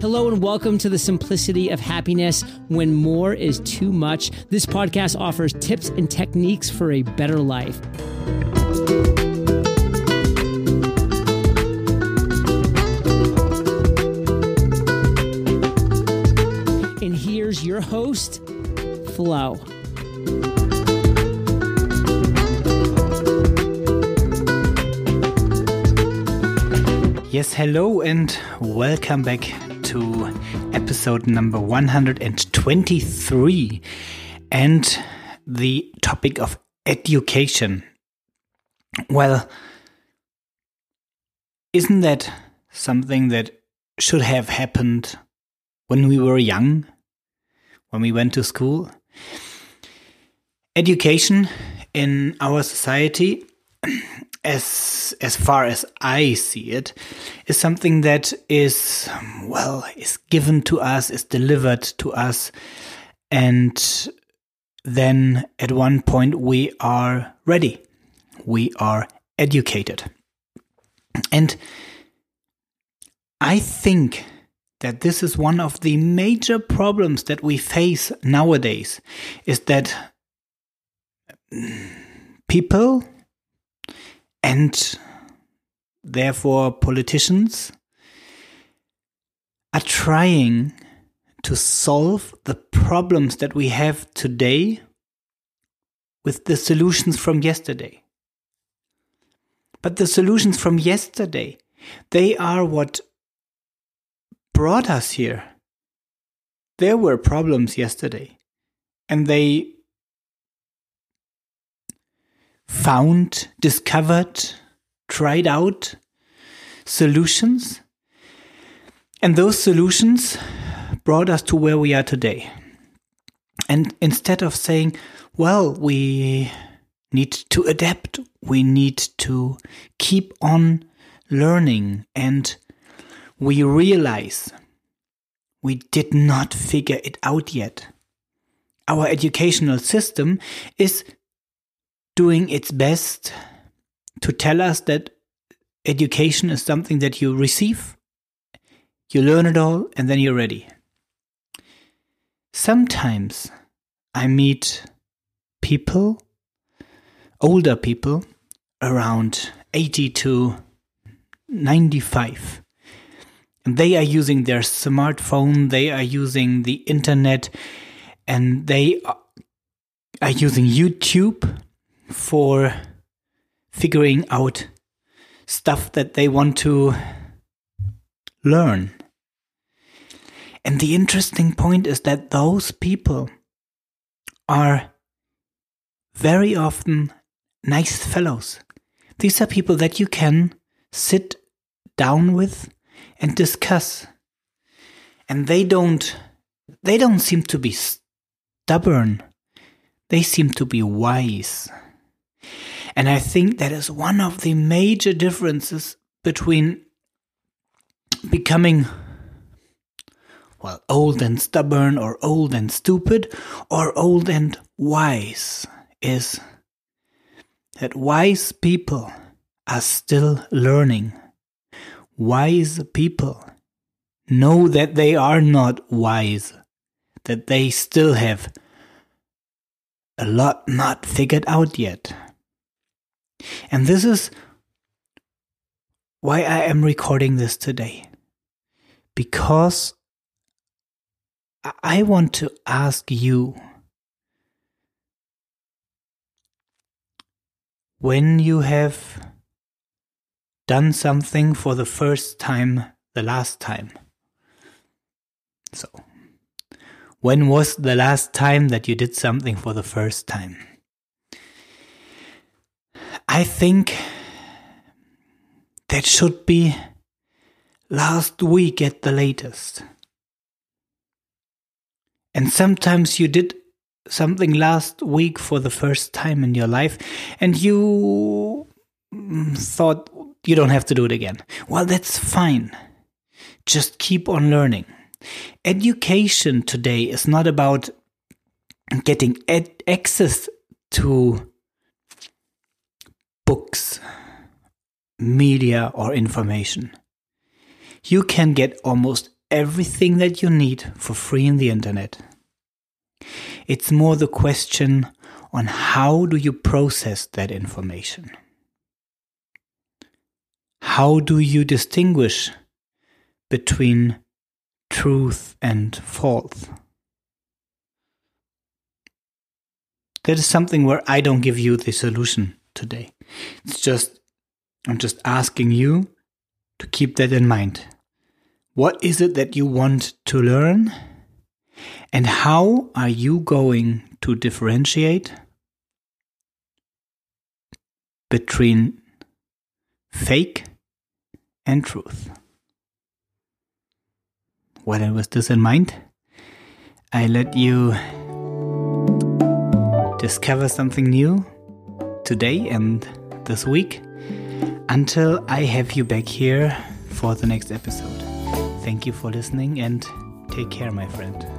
Hello and welcome to the simplicity of happiness when more is too much. This podcast offers tips and techniques for a better life. And here's your host, Flo. Yes, hello and welcome back to episode number 123 and the topic of education. Well, isn't that something that should have happened when we were young, when we went to school? Education in our society as as far as I see it, is something that is well is given to us, is delivered to us, and then at one point we are ready, we are educated, and I think that this is one of the major problems that we face nowadays is that people and therefore politicians are trying to solve the problems that we have today with the solutions from yesterday. But the solutions from yesterday, they are what brought us here. There were problems yesterday, and they found, discovered, tried out solutions. And those solutions brought us to where we are today. And instead of saying, well, we need to adapt, we need to keep on learning, and we realize we did not figure it out yet. Our educational system is doing its best to tell us that education is something that you receive, you learn it all, and then you're ready. Sometimes I meet people, older people, around 80 to 95. And they are using their smartphone, they are using the internet, and they are using YouTube for figuring out stuff that they want to learn. And the interesting point is that those people are very often nice fellows. These are people that you can sit down with and discuss. And they don't they don't seem to be stubborn. They seem to be wise. And I think that is one of the major differences between becoming, well, old and stubborn or old and stupid or old and wise is that wise people are still learning. Wise people know that they are not wise, that they still have a lot not figured out yet. And this is why I am recording this today. Because I want to ask you when you have done something for the first time the last time. So, when was the last time that you did something for the first time? I think that should be last week at the latest. And sometimes you did something last week for the first time in your life and you mm, thought you don't have to do it again. Well, that's fine. Just keep on learning. Education today is not about getting ed- access to media, or information. You can get almost everything that you need for free in the internet. It's more the question on how do you process that information? How do you distinguish between truth and false? That is something where I don't give you the solution today. It's just, I'm just asking you to keep that in mind. What is it that you want to learn? And how are you going to differentiate between fake and truth? Well, with this in mind, I let you discover something new today and this week until I have you back here for the next episode. Thank you for listening and take care, my friend.